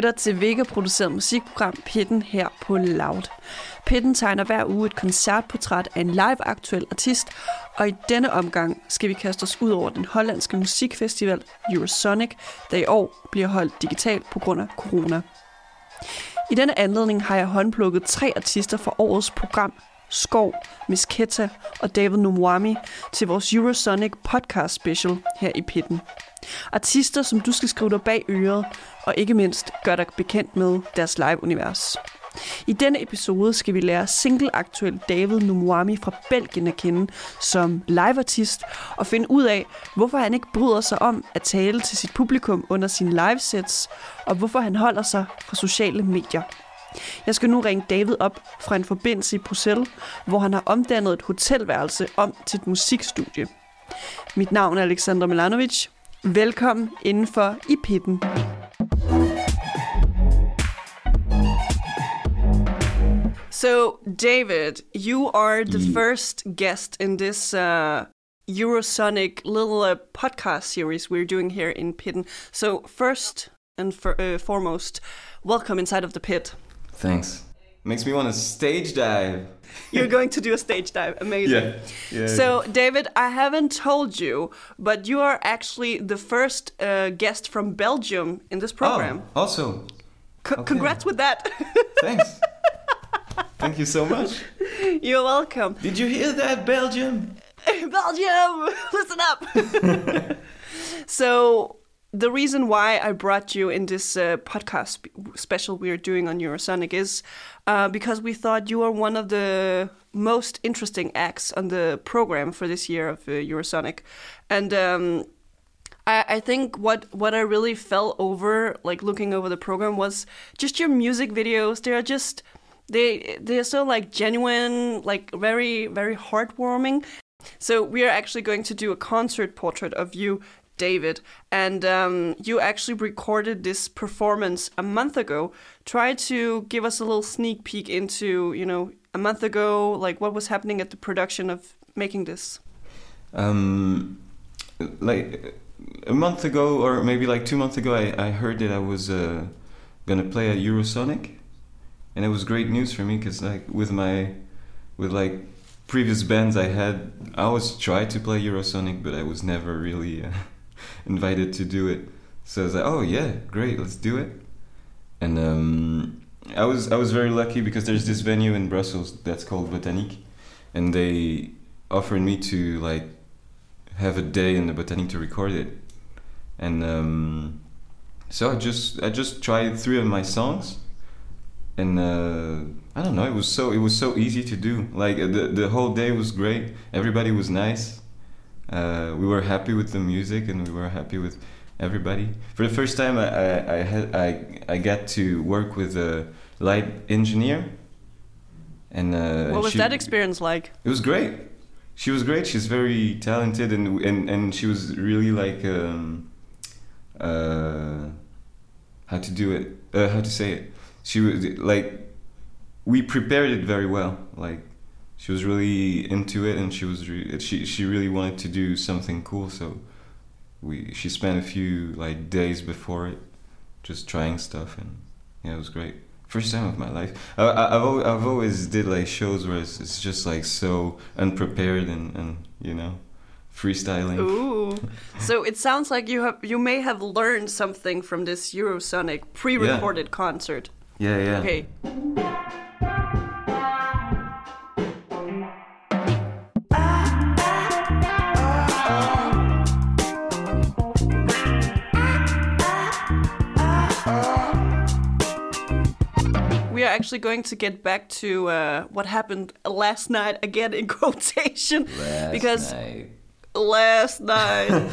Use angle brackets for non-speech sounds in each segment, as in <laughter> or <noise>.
lytter til Vega-produceret musikprogram Pitten her på Loud. Pitten tegner hver uge et koncertportræt af en live-aktuel artist, og i denne omgang skal vi kaste os ud over den hollandske musikfestival Eurosonic, der i år bliver holdt digitalt på grund af corona. I denne anledning har jeg håndplukket tre artister fra årets program, Skov, Miss Ketta og David Numwami, til vores Eurosonic podcast special her i Pitten. Artister, som du skal skrive dig bag øret, og ikke mindst gøre dig bekendt med deres live-univers. I denne episode skal vi lære single-aktuel David Numwami fra Belgien at kende som liveartist og finde ud af, hvorfor han ikke bryder sig om at tale til sit publikum under sine livesets, og hvorfor han holder sig fra sociale medier. Jeg skal nu ringe David op fra en forbindelse i Bruxelles, hvor han har omdannet et hotelværelse om til et musikstudie. Mit navn er Alexander Milanovic. Velkommen indenfor i pitten. So, David, you are the first guest in this uh, Eurosonic little uh, podcast series we're doing here in Pitten. So, first and for, uh, foremost, welcome inside of the pit. Thanks. Makes me want to stage dive. <laughs> You're going to do a stage dive. Amazing. Yeah. yeah So, David, I haven't told you, but you are actually the first uh, guest from Belgium in this program. Oh, also. C- okay. Congrats with that. <laughs> Thanks. Thank you so much. You're welcome. Did you hear that, Belgium? <laughs> Belgium, listen up. so, the reason why I brought you in this uh, podcast special we are doing on Eurosonic is uh, because we thought you were one of the most interesting acts on the program for this year of uh, Eurosonic, and um, I, I think what what I really fell over, like looking over the program, was just your music videos. They are just they they're so like genuine, like very very heartwarming. So we are actually going to do a concert portrait of you David, and um, you actually recorded this performance a month ago. Try to give us a little sneak peek into, you know, a month ago, like what was happening at the production of making this. Um, like a month ago, or maybe like two months ago, I, I heard that I was uh, gonna play at Eurosonic, and it was great news for me because like with my with like previous bands I had, I always tried to play Eurosonic, but I was never really. Uh, invited to do it. So I was like, oh yeah, great, let's do it. And um, I was I was very lucky because there's this venue in Brussels that's called Botanique, and they offered me to like have a day in the Botanique to record it. And um, so I just I just tried three of my songs, and uh, I don't know, it was so it was so easy to do. Like the the whole day was great. Everybody was nice uh, we were happy with the music and we were happy with everybody. For the first time, I I, I had I I got to work with a light engineer. And uh, what was she, that experience like? It was great. She was great. She's very talented and and and she was really like um, uh, how to do it. Uh, how to say it. She was like we prepared it very well. Like she was really into it and she was re- she she really wanted to do something cool so we she spent a few like days before it just trying stuff and yeah it was great. First time of my life. I, I, have always, I've always did like shows where it's, it's just like so unprepared and, and you know freestyling. Ooh. <laughs> So it sounds like you have you may have learned something from this Eurosonic pre-recorded yeah. concert. Yeah yeah. Okay are actually going to get back to uh, what happened last night again in <laughs> quotation last because night. last <laughs> night.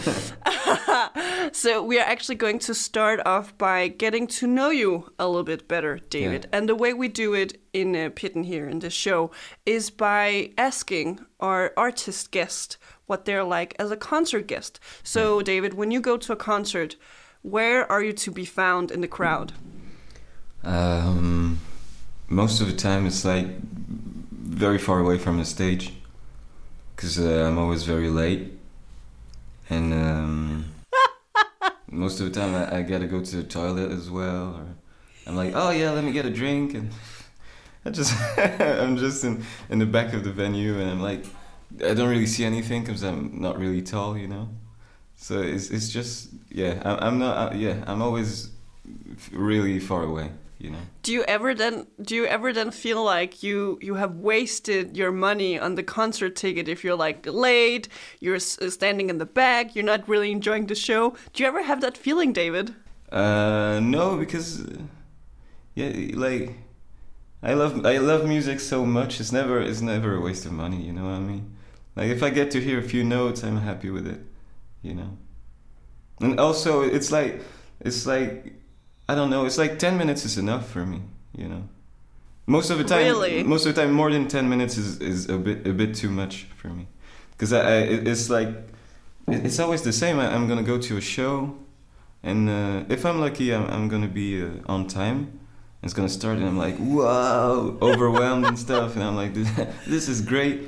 <laughs> so we are actually going to start off by getting to know you a little bit better, David. Yeah. And the way we do it in uh, Pitten here in the show is by asking our artist guest what they're like as a concert guest. So, David, when you go to a concert, where are you to be found in the crowd? Um, most of the time, it's like very far away from the stage because uh, I'm always very late, and um, <laughs> most of the time I, I, gotta go to the toilet as well, or I'm like, oh yeah, let me get a drink, and <laughs> I just <laughs> I'm just in in the back of the venue, and I'm like, I don't really see anything because I'm not really tall, you know. So it's it's just yeah, I, I'm not uh, yeah, I'm always really far away, you know. Do you ever then do you ever then feel like you you have wasted your money on the concert ticket if you're like late, you're standing in the back, you're not really enjoying the show? Do you ever have that feeling, David? Uh, no, because uh, yeah, like I love I love music so much. It's never it's never a waste of money. You know what I mean? Like if I get to hear a few notes, I'm happy with it. You know. And also, it's like it's like I don't know. It's like ten minutes is enough for me. You know. Most of the time, Really? most of the time, more than ten minutes is, is a bit a bit too much for me. Because I, I it's like it's always the same. I, I'm gonna go to a show, and uh, if I'm lucky, I'm, I'm gonna be uh, on time. It's gonna start, and I'm like, wow, overwhelmed and stuff, and I'm like, this, <laughs> this is great.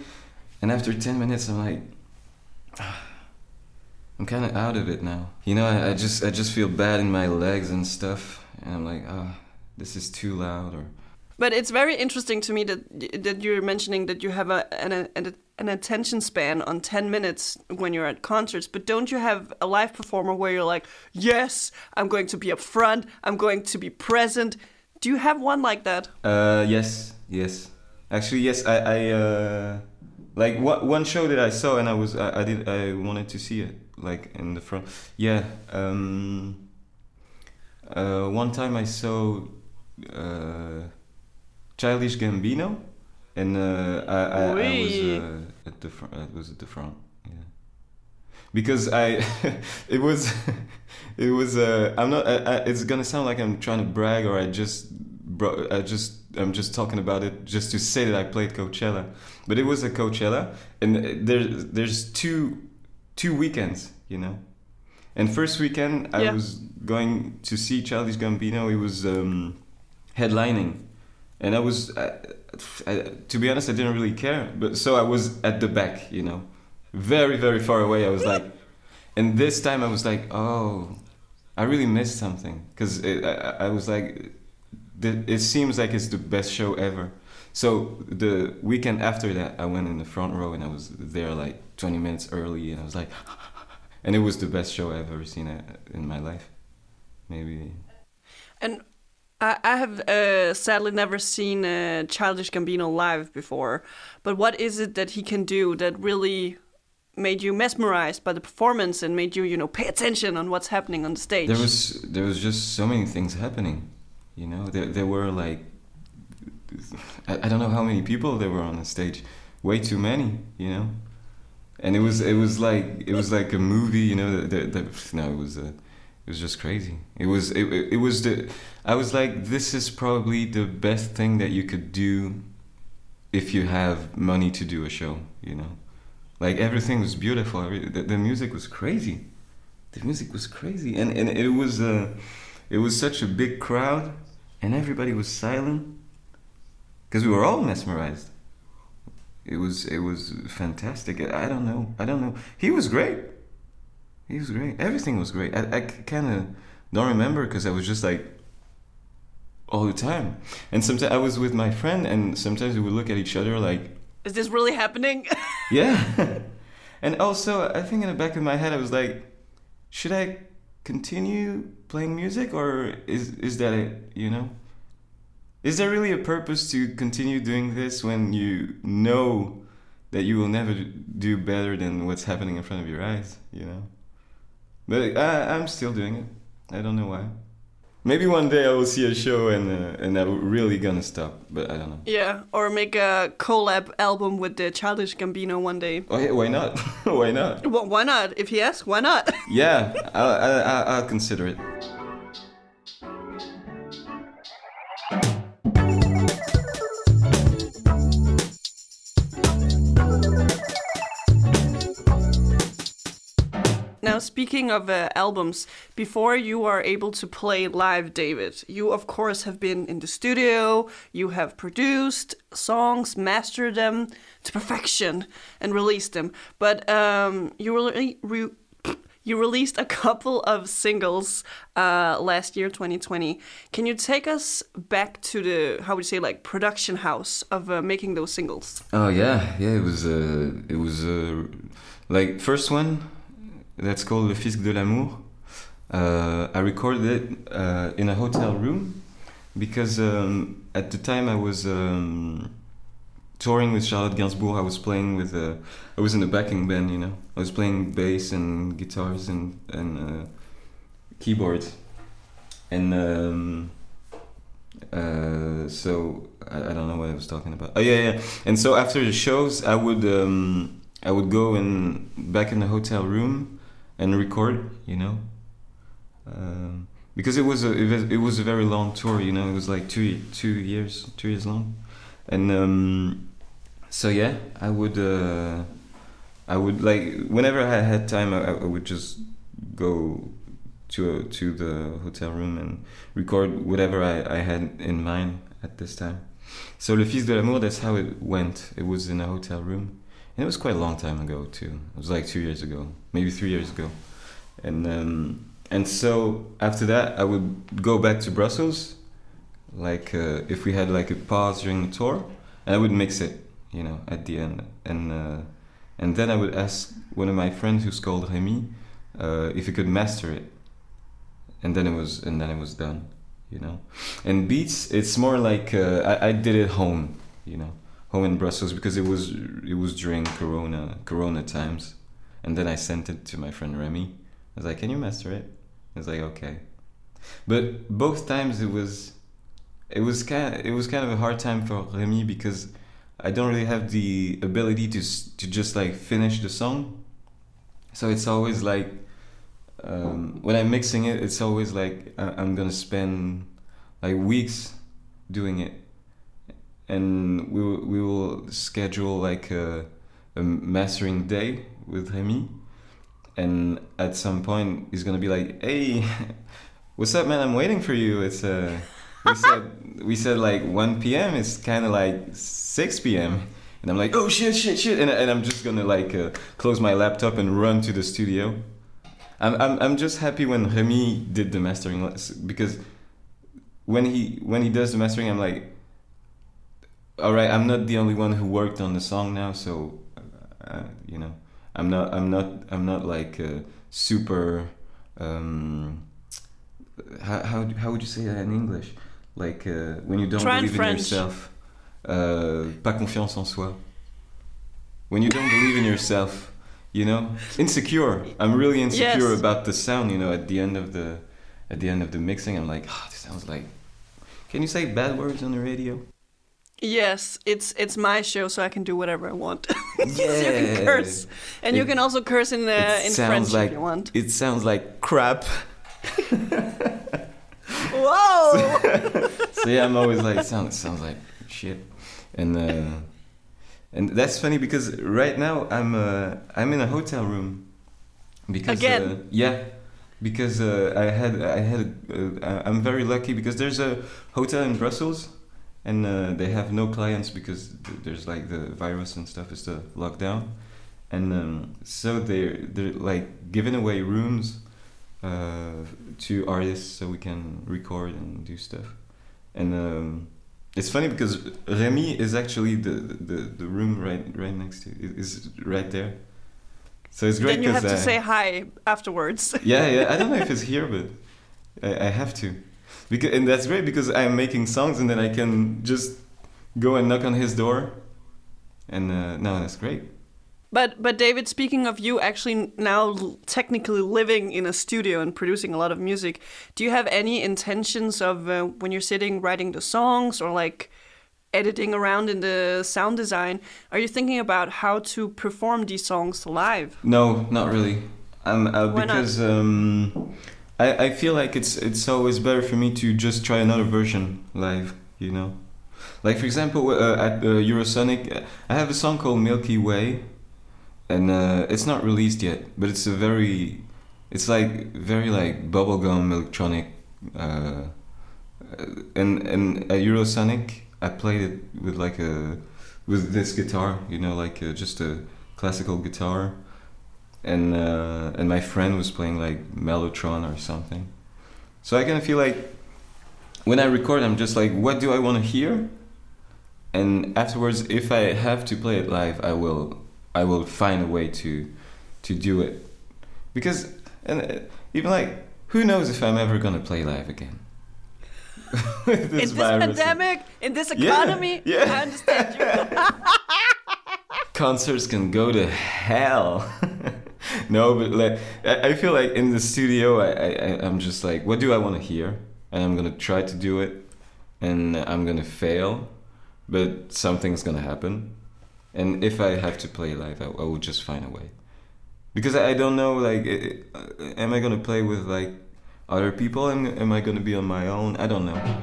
And after ten minutes, I'm like, "Ah, I'm kind of out of it now. You know, I, I just I just feel bad in my legs and stuff, and I'm like, ah, this is too loud, or But it's very interesting to me that that you're mentioning that you have a an, an, an attention span on 10 minutes when you're at concerts, but don't you have a live performer where you're like, "Yes, I'm going to be up front. I'm going to be present." Do you have one like that? Uh, yes, yes. Actually, yes. I, I uh, like one one show that I saw, and I was, I, I did, I wanted to see it, like in the front. Yeah. Um. Uh, one time I saw, uh, Childish Gambino, and uh, I, I, I was uh, at the front. I was at the front. Yeah. Because I, <laughs> it was, <laughs> it was. Uh, I'm not. It's gonna sound like I'm trying to brag, or I just, bro. I just. I'm just talking about it just to say that I played Coachella, but it was a Coachella, and there's there's two, two weekends, you know, and first weekend I Yeah. was going to see Childish Gambino. He was um, headlining, and I was, I, I, to be honest, I didn't really care. But so I was at the back, you know, very very far away. I was like, and this time I was like, oh, I really missed something because I, I was like, it seems like it's the best show ever. So the weekend after that, I went in the front row and I was there like 20 minutes early, and I was like, <laughs> and it was the best show I've ever seen uh, in my life. Maybe And I, I have uh, sadly never seen uh, Childish Gambino live before. But what is it that he can do that really made you mesmerized by the performance and made you, you know, pay attention on what's happening on the stage? there was there was just so many things happening, you know. There there were like I, I don't know how many people there were on the stage, way too many, you know. And it was it was like it was like a movie, you know. The, the, no, it was uh, it was just crazy. It was it, it was the I was like this is probably the best thing that you could do if you have money to do a show, you know. Like everything was beautiful. The, the music was crazy. The music was crazy, and and it was uh, it was such a big crowd, and everybody was silent because we were all mesmerized. It was it was fantastic. I don't know. I don't know. He was great. He was great. Everything was great. I, I kind of don't remember because I was just like all the time. And sometimes I was with my friend, and sometimes we would look at each other like, Is this really happening? <laughs> yeah. <laughs> and also, I think in the back of my head, I was like, should I continue playing music or is is that it? You know? Is there really a purpose to continue doing this when you know that you will never do better than what's happening in front of your eyes? You know? But I, I'm still doing it. I don't know why. Maybe one day I will see a show and uh, and I'm really gonna stop, but I don't know. yeah, or make a collab album with the Childish Gambino one day. Oh, yeah, why not? <laughs> why not? Well, why not? If he asks, why not? Yeah, I'll, I'll, I'll- I'll consider it. Speaking of uh, albums, before you are able to play live, David, you of course have been in the studio, you have produced songs, mastered them to perfection, and released them. But um, you re- <sniffs> You released a couple of singles uh, last year, 2020. Can you take us back to the how would you say like production house of uh, making those singles? Oh yeah, yeah. It was uh, it was uh, like first one that's called Le Fils de l'amour. Uh, I recorded it uh, in a hotel room because um, at the time I was um, touring with Charlotte Gainsbourg. I was playing with uh, I was in the backing band, you know. I was playing bass and guitars and and uh, keyboards, and um, uh, so I, I, don't know what I was talking about. Oh yeah, yeah. And so after the shows, I would um, I would go in back in the hotel room and record, you know. Um, because it was a it was, a very long tour, you know. It was like two two years two years long, and um, so yeah, I would uh, I would like whenever I had time, I, I would just go to a, to the hotel room and record whatever I, I had in mind at this time. So Le Fils de l'amour, that's how it went. It was in a hotel room, and it was quite a long time ago too. It was like two years ago, maybe three years ago, and um, and so after that, I would go back to Brussels, like uh, if we had like a pause during the tour, and I would mix it, you know, at the end, and uh, and then I would ask one of my friends who's called Remy uh, if he could master it, and then it was and then it was done, you know. And beats, it's more like uh, I, I did it home, you know, home in Brussels because it was it was during Corona Corona times, and then I sent it to my friend Remy. I was like, "Can you master it?" It's like okay, but both times it was, it was kind of, it was kind of a hard time for Remy because I don't really have the ability to to just like finish the song. So it's always like um, when I'm mixing it, it's always like I'm gonna spend like weeks doing it, and we will, we will schedule like a, a mastering day with Remy and at some point he's gonna be like, "Hey, <laughs> what's up, man? I'm waiting for you." It's uh, we <laughs> said we said like 1 p.m. It's kind of like 6 p.m. And I'm like, "Oh shit, shit, shit!" And, and I'm just gonna like uh, close my laptop and run to the studio. I'm I'm I'm just happy when Remy did the mastering because when he when he does the mastering, I'm like, all right, I'm not the only one who worked on the song now, so uh, you know. I'm not I'm not I'm not like uh, super um, how, how how would you say that in English like uh, when you don't Try believe in French. yourself uh, pas confiance en soi when you don't believe in yourself you know insecure I'm really insecure Yes. about the sound you know at the end of the at the end of the mixing I'm like oh this sounds like can you say bad words on the radio Yes, it's it's my show, so I can do whatever I want. <laughs> you Yeah. can curse, and you can also curse in uh, in French like if you want. it sounds like crap Whoa! <laughs> so yeah, I'm always like, sounds sounds like shit, and uh, and that's funny because right now I'm uh, I'm in a hotel room because Again? uh, yeah, because uh, I had I had uh, I'm very lucky because there's a hotel in Brussels and uh, they have no clients because th- there's like the virus and stuff is the lockdown, and um, so they're they're like giving away rooms uh, to artists so we can record and do stuff. And um, it's funny because Remy is actually the, the, the room right right next to is right there. So it's great then you have to say hi afterwards. yeah yeah I don't know if <laughs> it's here but I, I have to because and that's great because I'm making songs and then I can just go and knock on his door and uh, no that's great. But but David, speaking of you actually now technically living in a studio and producing a lot of music, do you have any intentions of uh, when you're sitting writing the songs or like editing around in the sound design? Are you thinking about how to perform these songs live? No, not really. Um, uh, because um, I, I feel like it's it's always better for me to just try another version live. You know, like for example uh, at uh, Eurosonic, I have a song called Milky Way, and uh, it's not released yet, but it's a very, it's like very like bubblegum electronic, uh, uh, and and at Eurosonic I played it with like a with this guitar, you know, like uh, just a classical guitar and uh, and my friend was playing like Mellotron or something. So I kind of feel like when I record, I'm just like, what do I want to hear? And afterwards, if I have to play it live, I will I will find a way to to do it because and uh, even like who knows if I'm ever gonna play live again. <laughs> this in this virus. pandemic, in this economy, yeah, yeah. I understand you. <laughs> <laughs> Concerts can go to hell. <laughs> no, but like I, feel like in the studio, I, I I'm just like, what do I want to hear, and I'm gonna try to do it, and I'm gonna fail, but something's gonna happen, and if I have to play live, I, I will just find a way, because I, don't know, like, am I gonna play with like other people? Am, am I gonna be on my own? I don't know.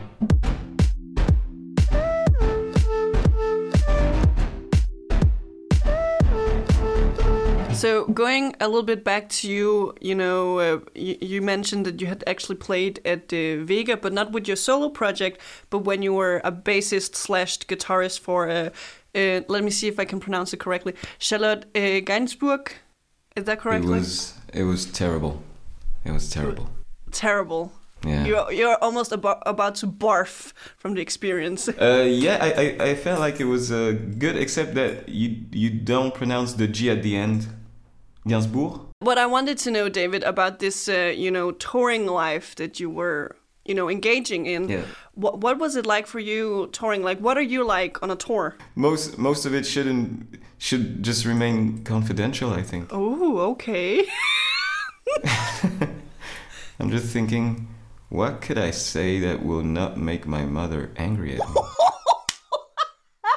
So going a little bit back to you, you know, uh, you, you, mentioned that you had actually played at uh, Vega, but not with your solo project, but when you were a bassist slash guitarist for, uh, uh, let me see if I can pronounce it correctly, Charlotte uh, Gainsbourg. Is that correct? It was. It was terrible. It was terrible. Terrible. Yeah. You're, you're almost about, about to barf from the experience. uh, yeah, I, I, I, felt like it was uh, good, except that you you don't pronounce the G at the end. Gainsbourg. What I wanted to know, David, about this, uh, you know, touring life that you were, you know, engaging in. Yeah. What What was it like for you touring? Like, what are you like on a tour? Most Most of it shouldn't should just remain confidential. I think. Oh, okay. <laughs> I'm just thinking, what could I say that will not make my mother angry at me? <laughs>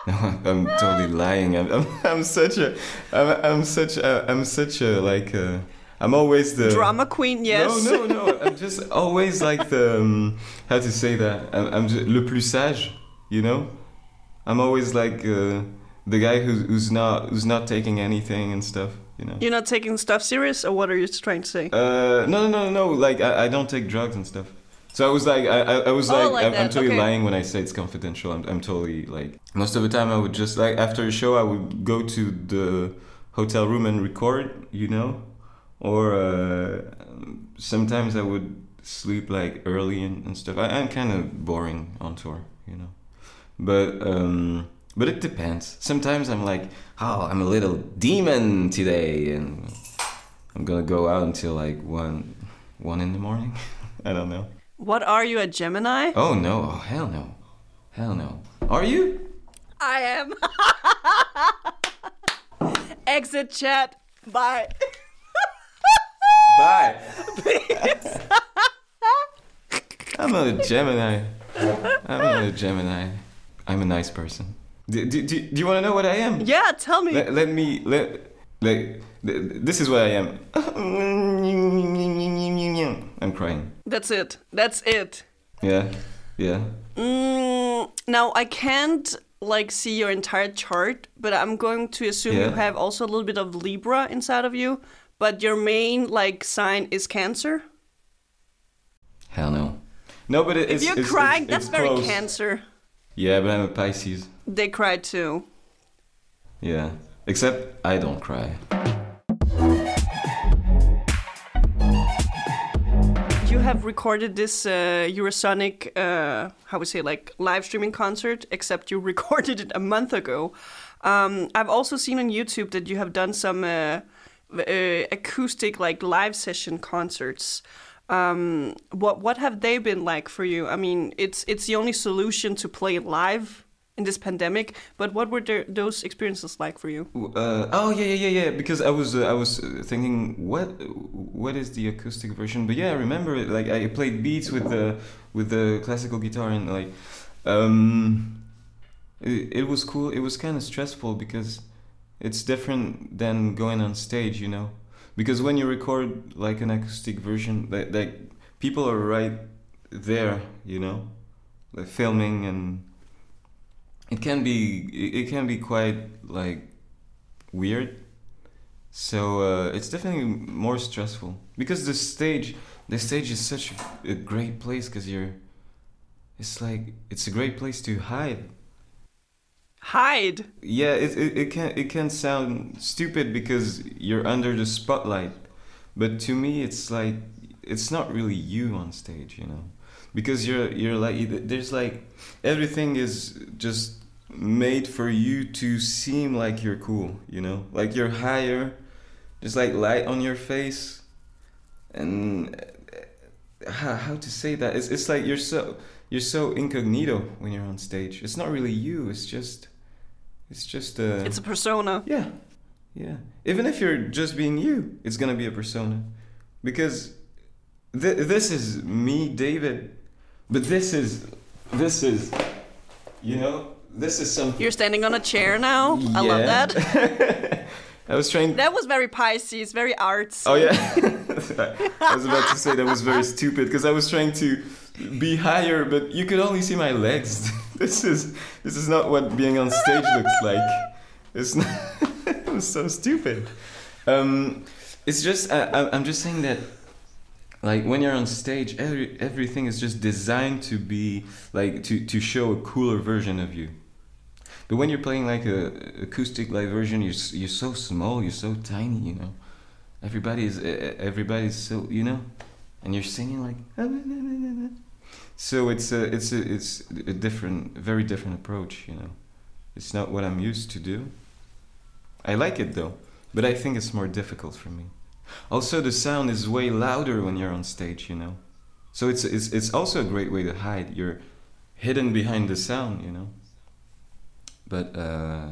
I'm totally lying. I'm, I'm, I'm such a, I'm, I'm such a, I'm such a like, uh, I'm always the drama queen. Yes. No, no, no. I'm just always like the, um, how to say that? I'm, I'm just, le plus sage. You know, I'm always like uh, the guy who's, who's not, who's not taking anything and stuff. You know. You're not taking stuff serious, or what are you trying to say? Uh, no, no, no, no. Like I, I don't take drugs and stuff. So I was like, I, I was oh, like, like I'm, I'm, totally okay. lying when I say it's confidential. I'm, I'm totally like, most of the time I would just like after a show I would go to the hotel room and record, you know, or uh, sometimes I would sleep like early and, and stuff. I, I'm kind of boring on tour, you know, but um, but it depends. Sometimes I'm like, oh, I'm a little demon today, and I'm gonna go out until like one one in the morning. <laughs> I don't know. What are you, a Gemini? Oh no! Oh hell no! Hell no! Are you? I am. <laughs> Exit chat. Bye. Bye. <laughs> I'm not a Gemini. I'm not a Gemini. I'm a nice person. Do, do, do, do you want to know what I am? Yeah, tell me. Let, let me let like this is where I am. I'm crying. That's it. That's it. Yeah, yeah. Mm, now I can't like see your entire chart, but I'm going to assume Yeah. you have also a little bit of Libra inside of you. But your main like sign is Cancer. Hell no. No, but it, If you're it's, crying, it's, that's it's very close. Cancer. Yeah, but I'm a Pisces. They cry too. Yeah. Except I don't cry. Have recorded this uh, Eurosonic, uh, how we say, like live streaming concert, except you <laughs> recorded it a month ago. Um, I've also seen on YouTube that you have done some uh, uh, acoustic, like live session concerts. Um, what what have they been like for you? I mean, it's it's the only solution to play live in this pandemic. But what were the, those experiences like for you? Uh, oh yeah, yeah, yeah, yeah. Because I was, uh, I was uh, thinking, what, what is the acoustic version? But yeah, I remember it. Like I played beats with the, with the classical guitar, and like, um, it, it was cool. It was kind of stressful because it's different than going on stage, you know. Because when you record like an acoustic version, like, like people are right there, you know, like filming and it can be it can be quite like weird. So uh, it's definitely more stressful. Because the stage the stage is such a, great place because you're it's like it's a great place to hide. Hide. yeah it, it, it can it can sound stupid because you're under the spotlight. But to me it's like it's not really you on stage you know because you're you're like there's like everything is just made for you to seem like you're cool you know? Like you're higher there's like light on your face. And uh, how, how to say that? It's, it's like you're so you're so incognito when you're on stage. It's not really you it's just it's just uh It's a persona. yeah yeah. Even if you're just being you it's gonna be a persona. Because th- this is me david but this is this is you know this is something You're standing on a chair now. I love that. <laughs> i was trying That was very Pisces, very arts. Oh yeah, <laughs> I was about to say that was very stupid because I was trying to be higher, but you could only see my legs. <laughs> this is this is not what being on stage looks like. It's not. it was so stupid. Um, it's just I, I- I'm just saying that, like when you're on stage, every everything is just designed to be like to to show a cooler version of you. But when you're playing like a acoustic live version, you're you're so small, you're so tiny, you know. Everybody's everybody's so you know, and you're singing like. Ah, so it's a it's a it's a different, very different approach, you know. It's not what I'm used to do. I like it though, but I think it's more difficult for me. Also, the sound is way louder when you're on stage, you know. So it's it's it's also a great way to hide. You're hidden behind the sound, you know. But uh,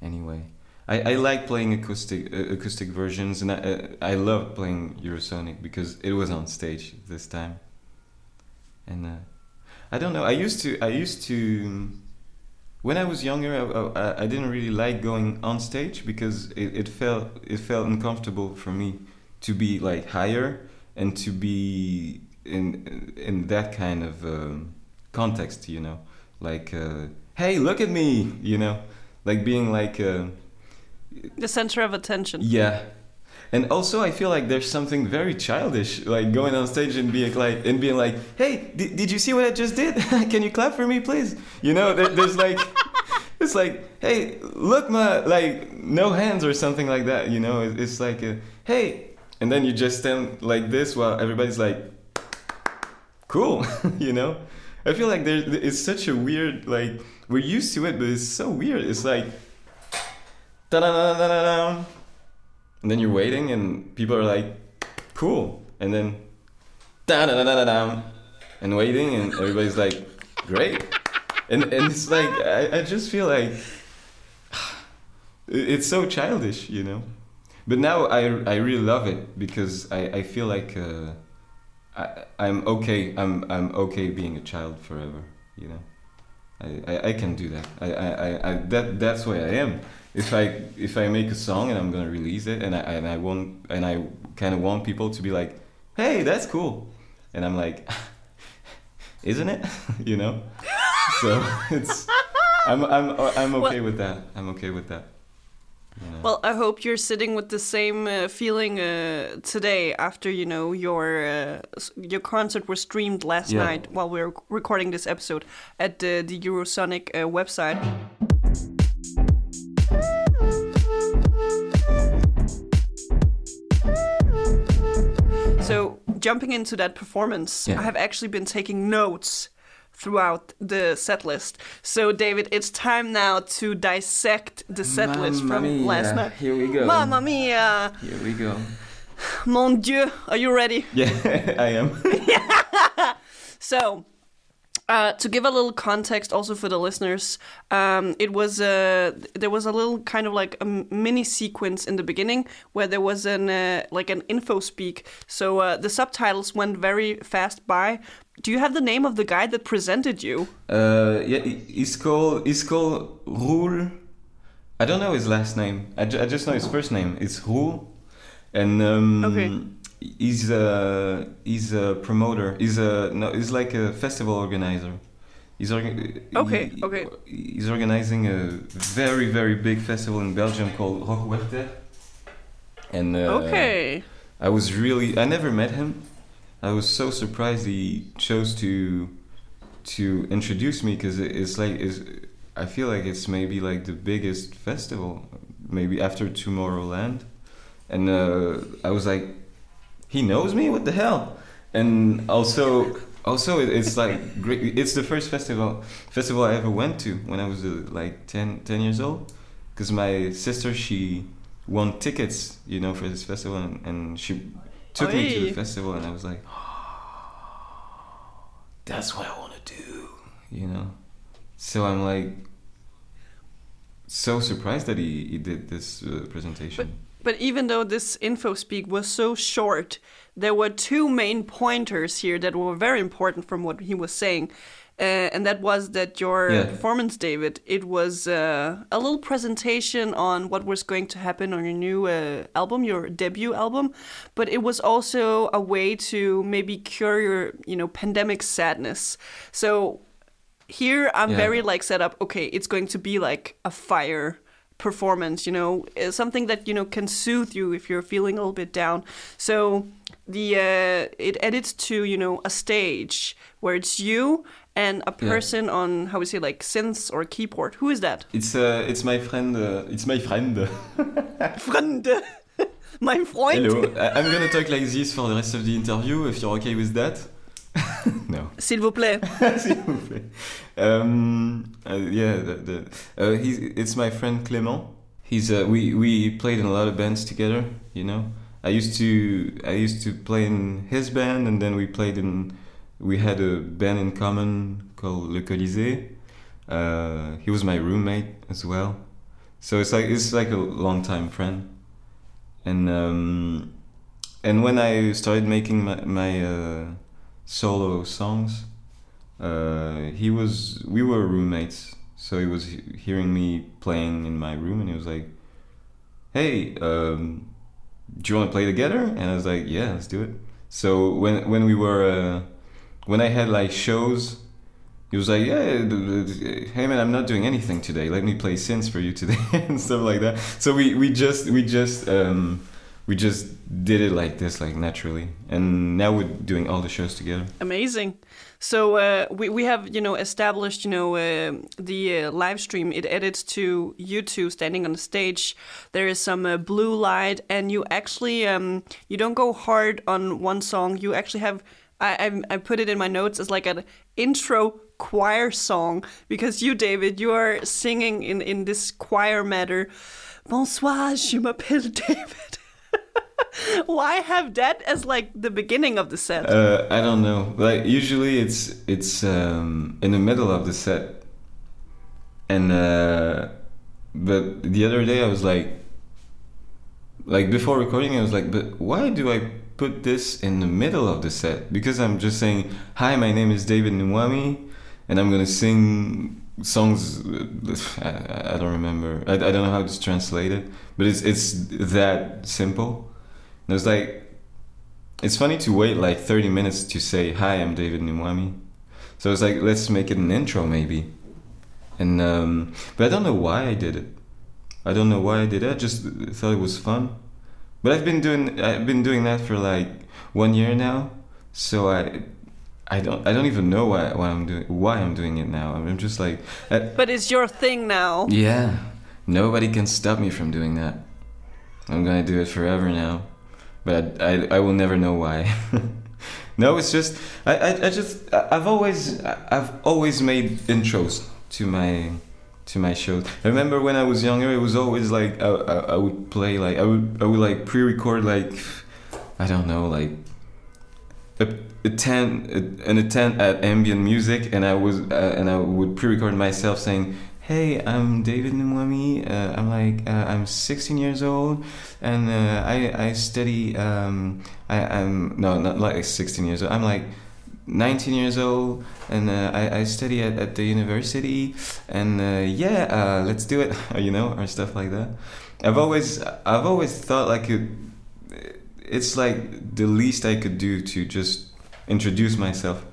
anyway, I, I like playing acoustic uh, acoustic versions, and I uh, I love playing Eurosonic because it was on stage this time. And uh, I don't know. I used to I used to when I was younger. I, I, I didn't really like going on stage because it, it felt it felt uncomfortable for me to be like higher and to be in in that kind of um, context, you know, like uh, hey, look at me, you know, like being like. Uh, The center of attention. yeah. And also, I feel like there's something very childish, like going on stage and being like, and being like, "Hey, did, did you see what I just did? <laughs> Can you clap for me, please?" You know, there, there's like, <laughs> it's like, "Hey, look, my like no hands or something like that." You know, It- it's like, a, "Hey," and then you just stand like this while everybody's like, "Cool," <laughs> you know. I feel like there, it's such a weird, like we're used to it, but it's so weird. It's like. And then you're waiting, and people are like, "Cool," and then and waiting, and everybody's like, "Great," and and it's like I, I just feel like <sighs> it's so childish, you know. But now I I really love it because I I feel like uh, I I'm okay I'm I'm okay being a child forever, you know. I, I, I can do that. I, I, I, that that's why I am if I if I make a song and I'm gonna release it and I and I want and I kind of want people to be like, hey, that's cool, and I'm like, <laughs> isn't it? <laughs> you know. So <laughs> it's I'm I'm I'm okay with that. I'm okay with that. You know. Well, I hope you're sitting with the same uh, feeling uh, today after you know your uh, your concert was streamed last Yeah. night while we are recording this episode at the, the Eurosonic uh, website. So jumping into that performance, Yeah. I have actually been taking notes throughout the set list. So David, it's time now to dissect the set list Mamma from last night. Here we go. Mamma mia! Here we go. Mon Dieu, are you ready? Yeah, <laughs> I am. <laughs> So, uh, to give a little context also for the listeners, um, it was uh, there was a little kind of like a mini sequence in the beginning where there was an uh, like an info speak. So uh, the subtitles went very fast by. Do you have the name of the guy that presented you? Uh, yeah, he- he's called he's called Roel. I don't know his last name. I, ju- I just know his first name. It's Roel, and um, Okay. he's a he's a promoter. He's a no. He's like a festival organizer. He's orga- Okay, he- okay. He's organizing a very very big festival in Belgium called Rock Werchter. And uh, okay. I was really I never met him. I was so surprised he chose to to introduce me because it's like it's, I feel like it's maybe like the biggest festival, maybe after Tomorrowland, and uh, I was like, he knows me. What the hell? And also, also it's like great. It's the first festival festival I ever went to when I was uh, like 10, 10 years old, because my sister she won tickets, you know, for this festival, and, and she took me to the festival, and I was like, <gasps> that's what I want to do, you know. So I'm like so surprised that he, he did this uh, presentation. But even though this info speak was so short, there were two main pointers here that were very important from what he was saying. Uh, and that was that your Yeah. performance, David, it was uh, a little presentation on what was going to happen on your new uh, album, your debut album, but it was also a way to maybe cure your, you know, pandemic sadness. So here I'm Yeah. very like set up. Okay, it's going to be like a fire performance. You know, uh, something that you know can soothe you if you're feeling a little bit down. So the uh, it edits to you know a stage where it's you and a Yeah. person on how we say like synths or keyboard. Who is that? It's uh, it's my friend. Uh, it's my friend. <laughs> Friend, <laughs> my friend. Hello. I'm gonna talk like this for the rest of the interview. If you're okay with that. <laughs> no. S'il vous plaît. S'il vous plaît. Um, uh, yeah, the, the, uh, he's, it's my friend Clément. He's uh, we we played in a lot of bands together. You know, I used to I used to play in his band, and then we played in. We had a band in common called Le. Uh, he was my roommate as well, so it's like it's like a long time friend. And um, and when I started making my my uh, solo songs, uh, he was we were roommates so he was hearing me playing in my room and he was like hey um, do you want to play together and i was like yeah let's do it so when when we were uh, when i had like shows he was like yeah hey man i'm not doing anything today let me play synths for you today <laughs> and stuff like that so we we just we just um, we just did it like this like naturally and now we're doing all the shows together Amazing. So uh, we we have you know established you know uh, the uh, live stream. It edits to you two standing on the stage. There is some uh, blue light, and you actually um, you don't go hard on one song. You actually have I, I I put it in my notes as like an intro choir song because you David you are singing in in this choir matter. Bonsoir, je m'appelle David. <laughs> Why have that as like the beginning of the set? Uh, I don't know. Like usually it's it's um, in the middle of the set, and uh, but the other day I was like, like before recording, I was like, but why do I put this in the middle of the set? Because I'm just saying, hi, my name is David Numwami, and I'm gonna sing songs. <sighs> I, don't remember. I, I don't know how to translate it, but it's it's that simple. And it's like it's funny to wait like 30 minutes to say hi i'm david Numwami. so it's like let's make it an intro maybe and um, but i don't know why i did it i don't know why i did it i just thought it was fun but i've been doing i've been doing that for like one year now. So i i don't i don't even know why, why i'm doing why i'm doing it now. I'm just like I, But it's your thing now. yeah. Nobody can stop me from doing that. I'm gonna do it forever now. But I, I, I will never know why. <laughs> no, it's just I, I, I just I've always I've always made intros to my to my shows. I remember when I was younger, it was always like I, I, I would play like I would I would like pre-record like I don't know like a, a ten a, an attempt at ambient music, and I was uh, and I would pre-record myself saying. Hey, I'm David Numwami. Uh, I'm like uh, I'm 16 years old, and uh, I I study. Um, I, I'm no not like 16 years old. I'm like 19 years old, and uh, I I study at, at the university. And uh, yeah, uh, let's do it. <laughs> You know, or stuff like that. I've always I've always thought like it, it's like the least I could do to just introduce myself,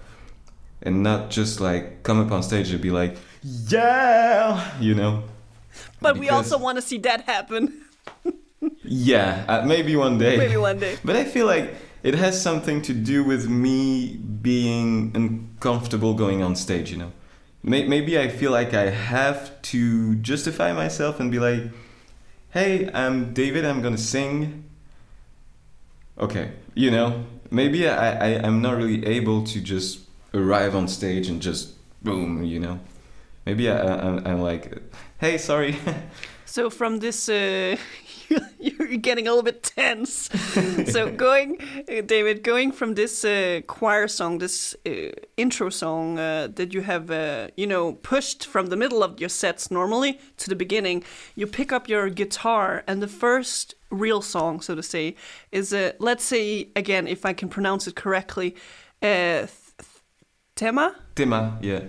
and not just like come up on stage and be like yeah, you know. But we also want to see that happen. <laughs> Yeah, uh, maybe one day. Maybe one day. But I feel like it has something to do with me being uncomfortable going on stage, you know. maybe I feel like I have to justify myself and be like, "Hey, I'm David. I'm gonna sing." Okay, you know, maybe I, I I'm not really able to just arrive on stage and just boom, you know. Maybe I, I I'm like, "Hey, sorry." <laughs> So from this, uh, <laughs> you're getting a little bit tense. <laughs> so going, uh, David, going from this uh, choir song, this uh, intro song uh, that you have, uh, you know, pushed from the middle of your sets normally to the beginning, you pick up your guitar, and the first real song, so to say, is uh, let's say again, if I can pronounce it correctly, uh, Tema. Tema, yeah.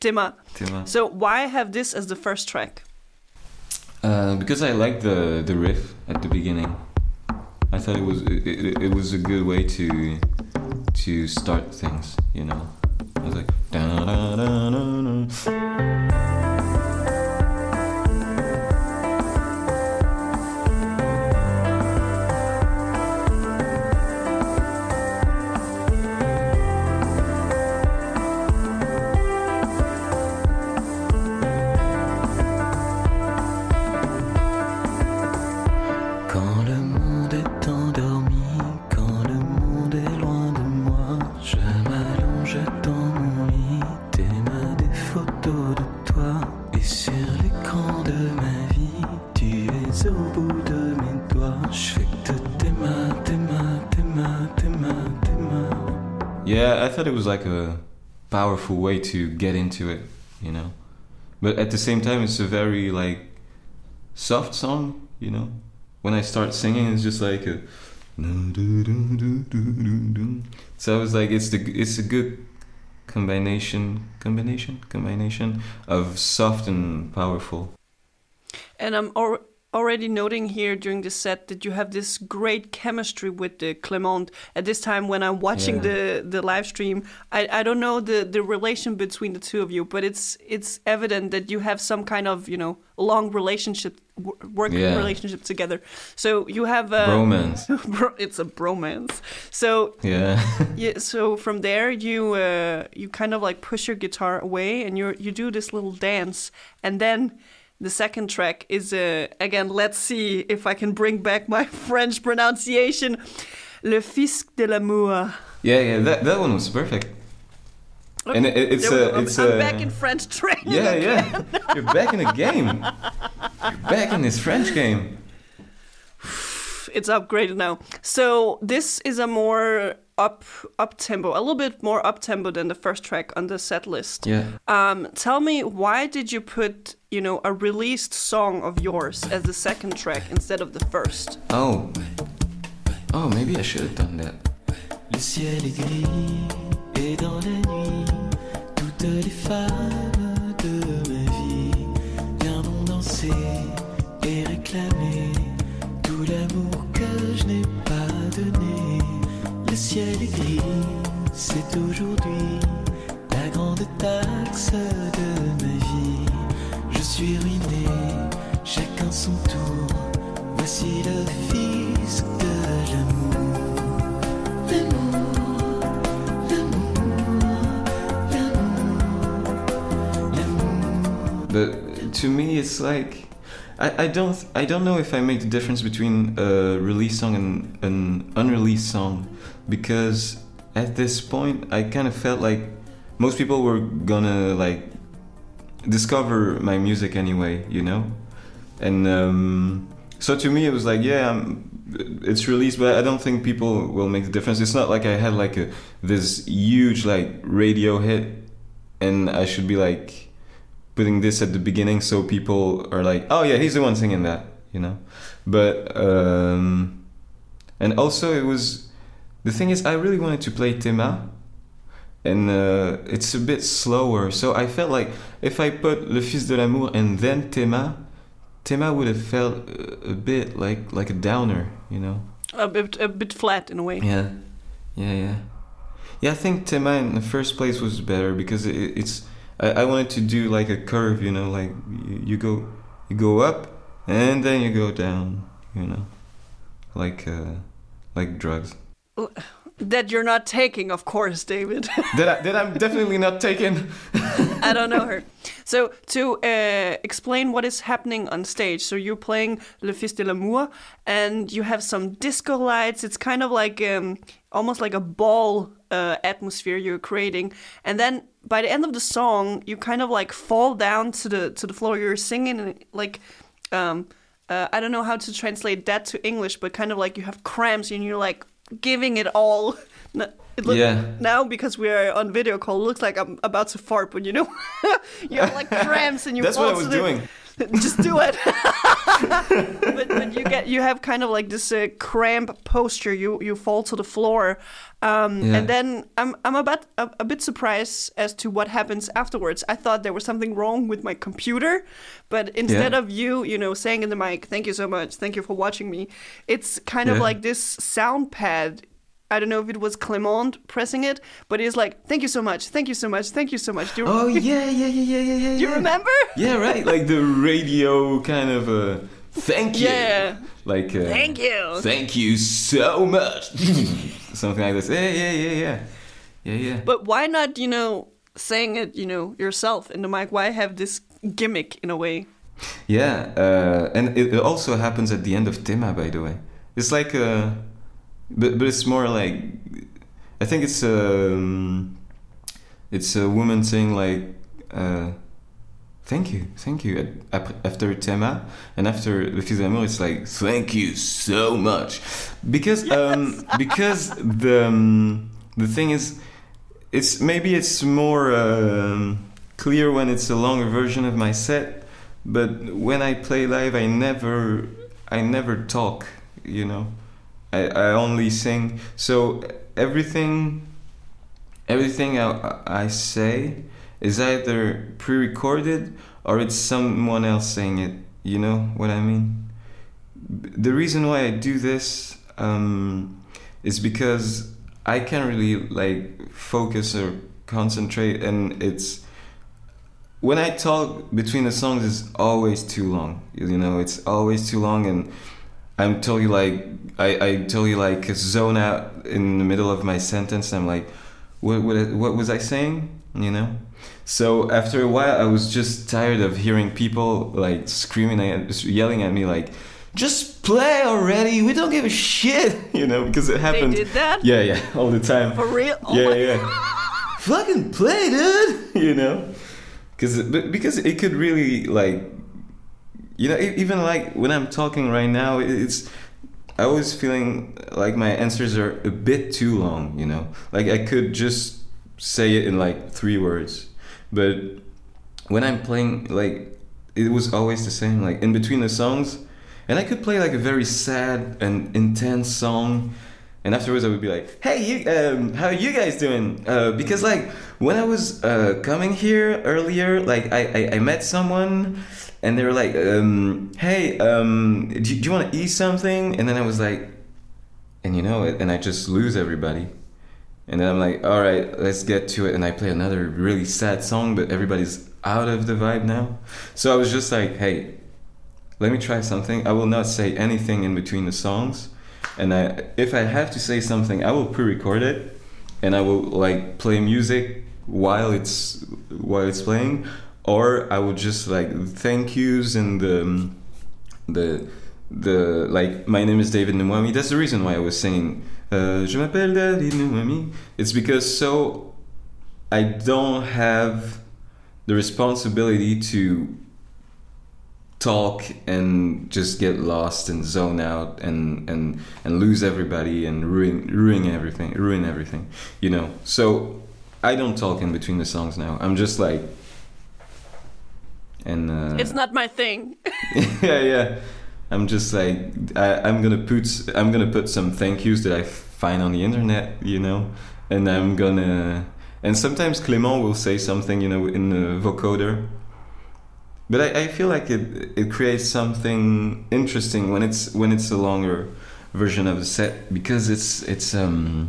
Tema. Tema. So why have this as the first track? Uh, because I liked the the riff at the beginning. I thought it was it, it, it was a good way to to start things. You know, it was like a powerful way to get into it, you know. But at the same time, it's a very like soft song, you know. When I start singing, it's just like a. So I was like, it's the it's a good combination combination combination of soft and powerful. And I'm al- already noting here during the set that you have this great chemistry with the Clement. At this time, when I'm watching Yeah. the the live stream, I, I don't know the, the relation between the two of you, but it's it's evident that you have some kind of you know long relationship, work Yeah. relationship together. So you have a Romance. <laughs> bro- it's a bromance. So Yeah. <laughs> yeah, so from there you uh, you kind of like push your guitar away and you you do this little dance, and then the second track is uh, again. Let's see if I can bring back my <laughs> French pronunciation. Le Fils de l'amour. yeah, yeah. That that one was perfect. And it, it's a. It's I'm a back in French training. Yeah, again. yeah. <laughs> You're back in the game. You're back in this French game. <sighs> it's upgraded now. So this is a more up up tempo, a little bit more up tempo than the first track on the set list. Yeah. Um, tell me, why did you put, you know, a released song of yours as the second track instead of the first? Oh. Oh, maybe I should have done that. Le ciel est gris et dans la nuit, toutes les femmes de ma vie viendront danser et réclamer tout l'amour que je n'ai pas donné. Le ciel est gris, c'est aujourd'hui la grande taxe de vie. Je suis ruiné, chacun son tour. Voici le fils de l'amour. But to me, it's like I, I don't I don't know if I make the difference between a release song and an unreleased song because at this point I kind of felt like most people were gonna like discover my music anyway, you know, and um, so to me it was like yeah I'm, it's released but i don't think people will make the difference. It's not like i had like a this huge like radio hit and i should be like putting this at the beginning so people are like oh yeah he's the one singing that you know? But um and also it was the thing is i really wanted to play tema and uh, it's a bit slower so i felt like if i put le fils de l'amour and then tema tema would have felt a a bit like like a downer you know A bit, a bit flat in a way. yeah, yeah, yeah. Yeah, I think Tema in the first place was better because it, it's. I, I wanted to do like a curve, you know, like you, you go, you go up and then you go down, you know, like uh, like drugs. That you're not taking, of course, David. <laughs> that I, that I'm definitely not taking. I don't know her. <laughs> So to uh, explain what is happening on stage, so you're playing Le Fils de l'amour, and you have some disco lights. It's kind of like um, almost like a ball uh, atmosphere you're creating, and then by the end of the song, you kind of like fall down to the to the floor. You're singing and like. Um, uh, I don't know how to translate that to English, but kind of like you have cramps and you're like giving it all. <laughs> It look, Yeah. Now because we are on video call, it looks like I'm about to fart, but you know, <laughs> you have like cramps and you. That's what I was doing. <laughs> Just do it. <laughs> but, but you get you have kind of like this uh, cramp posture. You you fall to the floor, um, Yeah. and then I'm I'm a bit a, a bit surprised as to what happens afterwards. I thought there was something wrong with my computer, but instead Yeah. of you you know saying in the mic, "Thank you so much, thank you for watching me," it's kind of like this sound pad. I don't know if it was Clement pressing it, but it's like, "Thank you so much, thank you so much, thank you so much." Do you, Oh yeah, yeah, yeah, yeah, yeah, yeah. do you remember? Yeah, right. Like the radio kind of uh, thank you. Yeah. Like uh, Thank you. Thank you so much. <laughs> Something like this. Yeah, yeah, yeah, yeah. Yeah, yeah. But why not, you know, saying it, you know, yourself in the mic? Why have this gimmick in a way? Yeah, uh, and it, it also happens at the end of Tema, by the way. It's like, uh, but but it's more like, I think it's um, it's a woman saying like, uh, thank you, thank you after Tema, and after Le Fils it's like thank you so much, because um, because the um, the thing is, it's maybe it's more um, clear when it's a longer version of my set. But when I play live, I never, I never talk. You know, I, I only sing. So everything, everything I, I say is either pre-recorded or it's someone else saying it. You know what I mean? The reason why I do this um, is because I can't really like focus or concentrate, and it's when I talk between the songs is always too long. You know, it's always too long, and I'm totally like I I totally like zone out in the middle of my sentence. I'm like, what what what was I saying? You know. So after a while, I was just tired of hearing people like screaming and yelling at me like. Just play already. We don't give a shit, <laughs> you know, because it They happened. did that? Yeah, yeah, all the time. For real? Oh yeah, yeah. <laughs> Fucking play, dude. <laughs> You know, because because it could really like, you know, even like when I'm talking right now, it's I was feeling like my answers are a bit too long. You know, like I could just say it in like three words, but when I'm playing, like it was always the same. Like in between the songs, and I could play like a very sad and intense song and afterwards I would be like, "Hey, you, um, how are you guys doing?" Uh, because like when I was uh, coming here earlier, like I, I, I met someone, and they were like, um, "Hey, um, do, you- do you want to eat something?" And then I was like, and you know it, and I just lose everybody. And then I'm like, "All right, let's get to it." And I play another really sad song, but everybody's out of the vibe now. So I was just like, "Hey, let me try something. I will not say anything in between the songs." and I, if I have to say something, I will pre-record it, and I will like play music while it's while it's playing, or I would just like thank yous and the the the like my name is David Numwami. That's the reason why I was singing. Uh, Je m'appelle David Numwami. It's because so I don't have the responsibility to talk and just get lost and zone out and and and lose everybody and ruin ruin everything ruin everything you know so i don't talk in between the songs now i'm just like and uh, It's not my thing. <laughs> yeah yeah. I'm just like I, i'm gonna put i'm gonna put some thank yous that i find on the internet you know? And i'm gonna and sometimes clement will say something you know in the vocoder. But I, I feel like it it creates something interesting when it's when it's a longer version of the set because it's it's um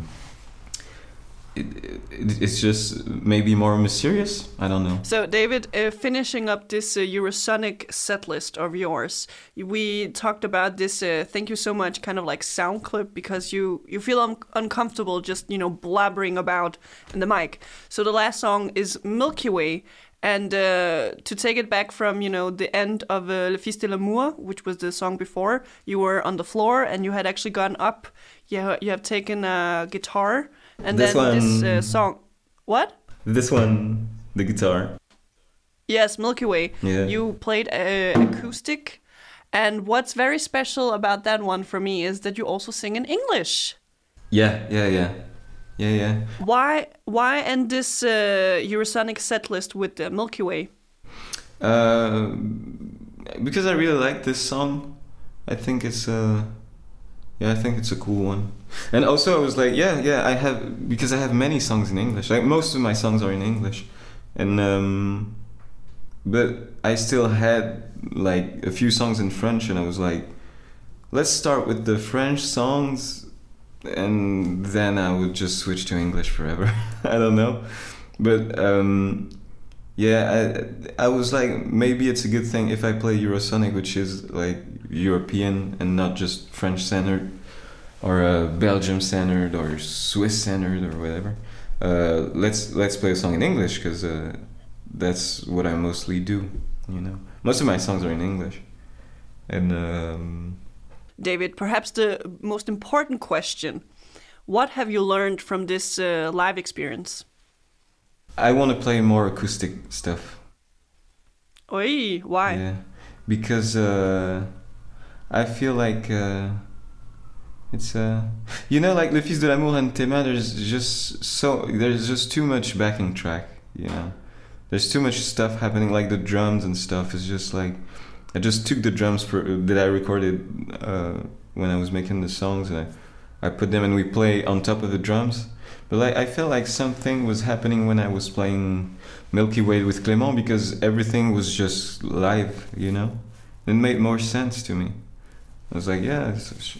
it, it, it's just maybe more mysterious I don't know So, David, uh, finishing up this uh, Eurosonic set list of yours, we talked about this. Uh, thank you so much, kind of like sound clip, because you you feel un- uncomfortable just you know blabbering about in the mic. So the last song is Milky Way, And uh, to take it back from you know the end of uh, Le Fils de l'amour, which was the song before, you were on the floor and you had actually gone up. You you have taken a guitar and This then this uh, song. What? This one, the guitar. Yes, Milky Way. Yeah. You played uh, acoustic, and what's very special about that one for me is that you also sing in English. Yeah, yeah, yeah, yeah, yeah. Why? Why end this uh, Eurosonic set list with the Milky Way? Uh, because I really like this song. I think it's uh yeah, I think it's a cool one. And also I was like, yeah, yeah, I have because I have many songs in English. Like most of my songs are in English. And um but I still had like a few songs in French and I was like, let's start with the French songs and then I would just switch to English forever. <laughs> I don't know. But um yeah, I, I was like, maybe it's a good thing if I play Eurosonic, which is like European and not just French centered or uh, Belgium centered or Swiss centered or whatever. Uh, let's let's play a song in English because uh, that's what I mostly do. You know, most of my songs are in English, and um, David, perhaps the most important question: What have you learned from this uh, live experience? I want to play more acoustic stuff. Oi, why? Yeah, because uh, I feel like uh, it's uh, you know like Le Fils de l'amour and Tema. There's just so there's just too much backing track. You know, there's too much stuff happening. Like the drums and stuff is just like I just took the drums for that I recorded uh, when I was making the songs and I, I put them and we play on top of the drums. But like I felt like something was happening when I was playing Milky Way with Clément because everything was just live, you know. It made more sense to me. I was like, yeah, it's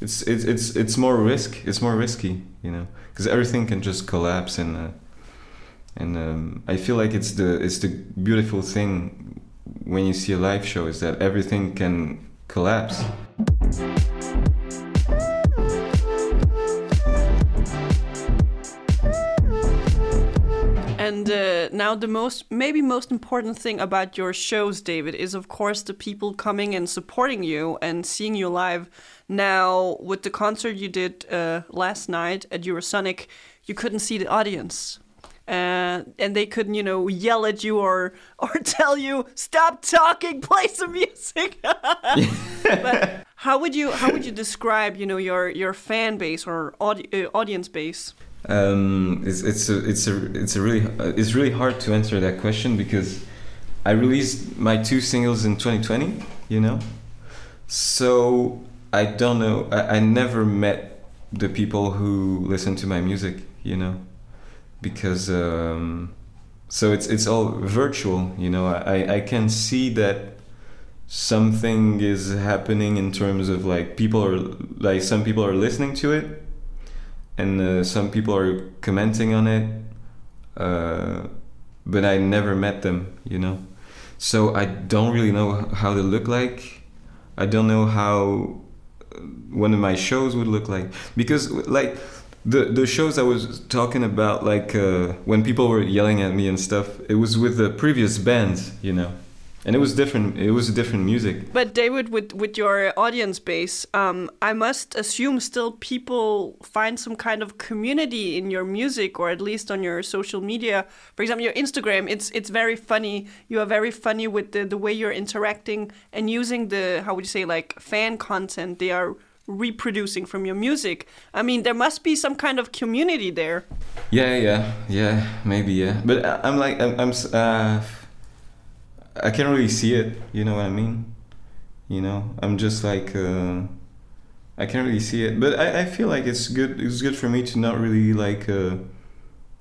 it's it's it's, it's more risk. It's more risky, you know, because everything can just collapse and uh, and um, I feel like it's the it's the beautiful thing when you see a live show is that everything can collapse. And uh, now the most, maybe most important thing about your shows, David, is of course the people coming and supporting you and seeing you live. Now, with the concert you did uh, last night at Eurosonic, you couldn't see the audience. Uh, and they couldn't, you know, yell at you or <laughs> or tell you stop talking, play some music. <laughs> but how would you how would you describe, you know, your your fan base or uh, audience base? Um, it's it's a it's a it's a really uh, it's really hard to answer that question because I released my two singles in 2020, you know, so I don't know. I, I never met the people who listen to my music, you know, because um, so it's it's all virtual, you know. I I can see that something is happening in terms of like people are like some people are listening to it and uh, some people are commenting on it uh, but i never met them you know? So i don't really know how they look like. I don't know how uh, one of my shows would look like. Because like the the shows i was talking about like uh, when people were yelling at me and stuff it was with the previous bands you know and it was different it was different music But David, with with your audience base, um, I must assume still people find some kind of community in your music, or at least on your social media. For example, your Instagram. It's it's very funny. You are very funny with the the way you're interacting and using the how would you say like fan content they are reproducing from your music. I mean, there must be some kind of community there. Yeah, yeah, yeah, maybe, yeah. But I'm like, I'm, I'm uh, I can't really see it. You know what I mean? You know, I'm just like, uh, I can't really see it. But I, I feel like it's good. It's good for me to not really like uh,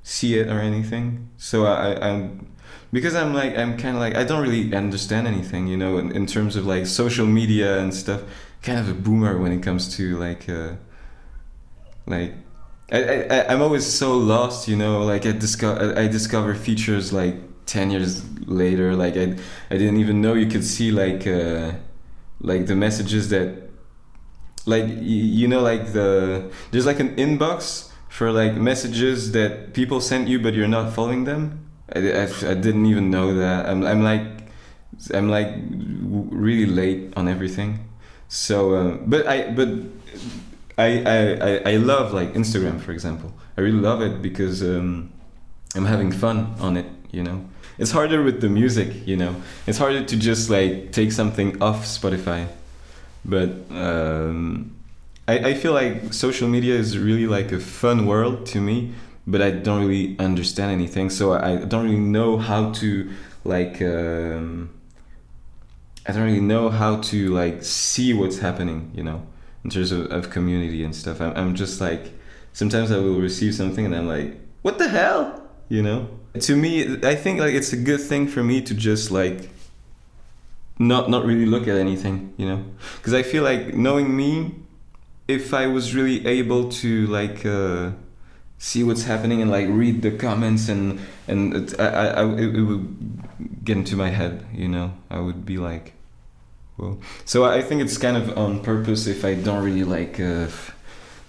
see it or anything. So I, I I'm because I'm like, I'm kind of like, I don't really understand anything. You know, in, in terms of like social media and stuff. Kind of a boomer when it comes to like, uh, like I, I, I'm always so lost, you know. Like I discover, I discover features like ten years later. Like I, I didn't even know you could see like, uh, like the messages that, like you know, like the there's like an inbox for like messages that people sent you, but you're not following them. I, I, I didn't even know that. I'm, I'm like, I'm like really late on everything. So, uh, but I, but I, I, I, I love like Instagram, for example. I really love it because um, I'm having fun on it. You know, it's harder with the music. You know, it's harder to just like take something off Spotify. But um, I, I feel like social media is really like a fun world to me but I don't really understand anything, so I don't really know how to like. Um, I don't really know how to like see what's happening, you know, in terms of, of community and stuff. I'm, I'm just like sometimes I will receive something and I'm like, what the hell, you know. To me, I think like it's a good thing for me to just like not not really look at anything, you know, because I feel like knowing me, if I was really able to like. Uh, see what's happening and like read the comments and and it, I, I, it, it would get into my head you know i would be like well so i think it's kind of on purpose if i don't really like uh,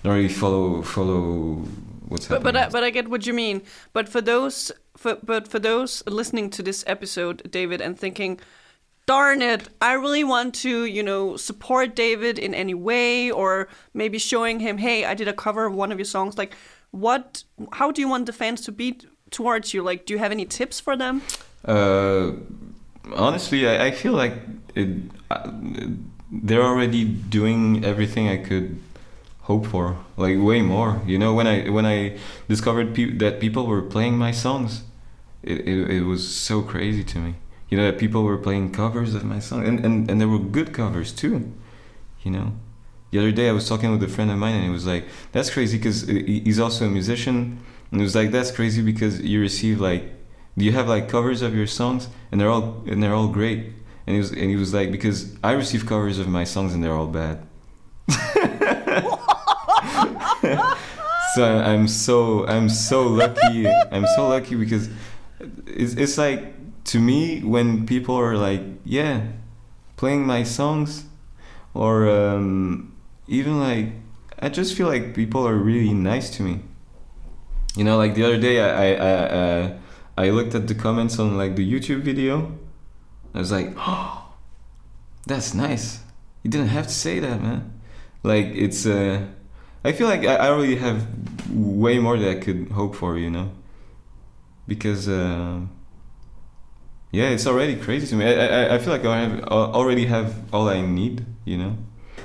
don't really follow follow what's But but I, but I get what you mean. But for those for but for those listening to this episode, David, and thinking, darn it, I really want to you know support David in any way, or maybe showing him, hey, I did a cover of one of your songs. Like, what? How do you want the fans to be towards you? Like, do you have any tips for them? Uh, honestly, I, I feel like it, uh, they're already doing everything I could hope for, like way more. You know, when I when I discovered pe- that people were playing my songs, it, it it was so crazy to me. You know, that people were playing covers of my song, and and and there were good covers too. You know. The other day, I was talking with a friend of mine, and he was like, "That's crazy," because he's also a musician, and he was like, "That's crazy because you receive like do you have like covers of your songs and they're all and they're all great and he was and he was like because i receive covers of my songs and they're all bad <laughs> so i'm so i'm so lucky i'm so lucky because it's, it's like to me when people are like yeah playing my songs or um, even like i just feel like people are really nice to me you know like the other day i i, I uh, I looked at the comments on like the YouTube video. I was like, oh, that's nice. You didn't have to say that, man. Like it's. Uh, I feel like I, already have way more that I could hope for, you know. Because uh, yeah, it's already crazy to me. I, I, I feel like I have, already have all I need, you know.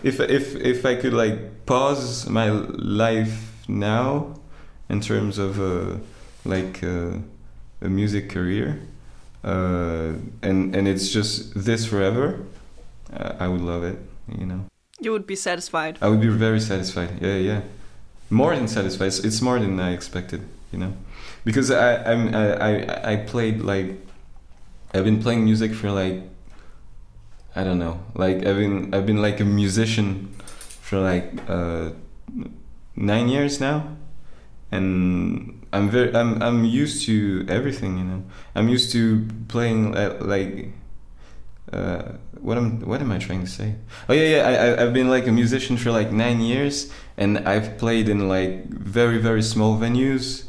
If if if I could like pause my life now, in terms of uh, like. Uh, a music career uh, and and it's just this forever uh, i would love it you know You would be satisfied. i would be very satisfied. Yeah yeah more than satisfied. It's, it's more than i expected you know? Because i i'm I, I i played like i've been playing music for like i don't know. Like i've been i've been like a musician for like uh nine years now. And I'm very I'm I'm used to everything, you know. I'm used to playing uh, like uh, what am what am I trying to say? Oh yeah, yeah. I I've been like a musician for like nine years, and I've played in like very very small venues,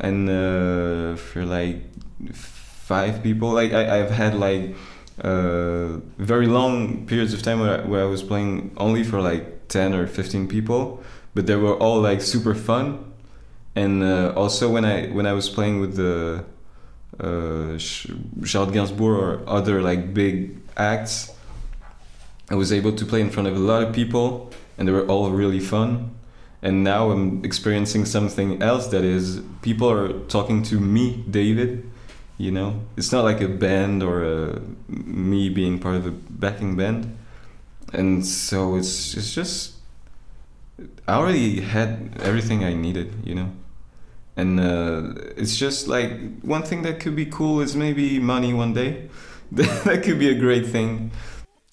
and uh, for like five people. Like I I've had like uh, very long periods of time where I, where I was playing only for like ten or fifteen people, but they were all like super fun and uh, also when I when I was playing with the uh, Ch- Charlotte Gainsbourg or other like big acts, I was able to play in front of a lot of people, and they were all really fun. And now I'm experiencing something else that is people are talking to me, David. You know, it's not like a band or a, me being part of a backing band, and so it's it's just I already had everything I needed, you know. And uh, it's just like one thing that could be cool is maybe money one day. <laughs> that could be a great thing.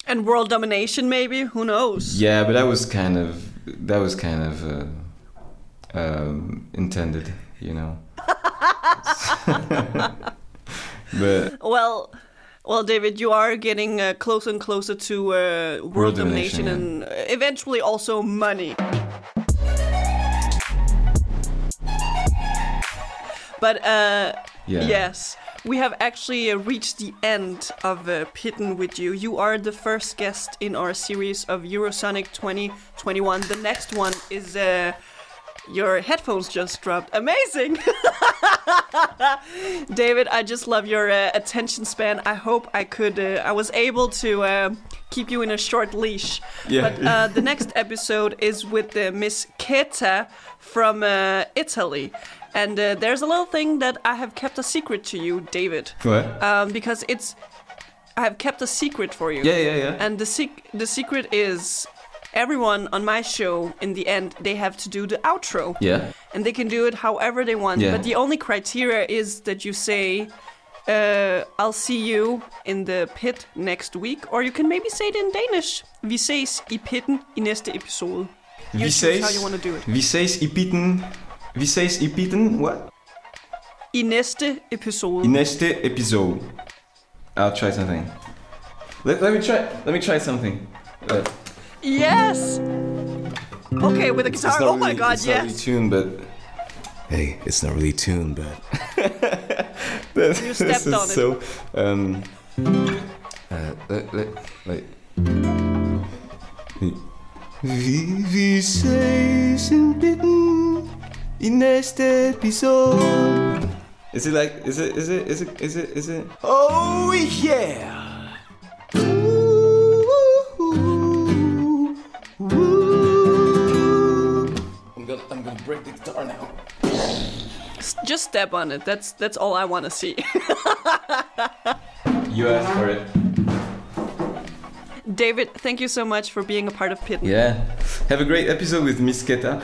And world domination, maybe? Who knows? Yeah, but that was kind of that was kind of uh, um, intended, you know. <laughs> but Well, well, David, you are getting uh, closer and closer to uh, world, World domination, domination, and uh, eventually also money. But uh, yeah, yes, We have actually uh, reached the end of uh, Pitten with you. You are the first guest in our series of Eurosonic 2021. The next one is uh, your headphones just dropped. Amazing! <laughs> David, I just love your uh, attention span. I hope I could, uh, I was able to uh, keep you in a short leash. Yeah. But uh, the next episode is with uh, Miss Keta from uh, Italy. And uh, there's a little thing that I have kept a secret to you, David. What? Um, because it's, I have kept a secret for you. yeah, yeah, yeah. And the sec- the secret is everyone on my show in the end they have to do the outro. yeah. And they can do it however they want. Yeah. But the only criteria is that you say uh, I'll see you in the pit next week or you can maybe say it in Danish. Vi ses i pitten i næste episode. You Vi choose how ses, you want to do it. vi ses i bitten. Vi ses i bitten. What? I næste episode. I næste episode. I'll try something. Let, let me try. Let me try something. Uh, yes. Okay, with a it's guitar. not Oh my really- god, it's not really tuned, but hey, it's not really tuned, but <laughs> this, You this stepped is on it. so. Um, uh, let, let, wait. Vi, vi ses en bitten i næste episode. Is it like? Is it? Is it? Is it? Is it? Is it? Oh yeah! I'm gonna, I'm gonna break the guitar now. Just step on it. That's that's all I want to see. <laughs> You asked for it. David, thank you so much for being a part of Pit. Yeah. Have a great episode with Miss Keta.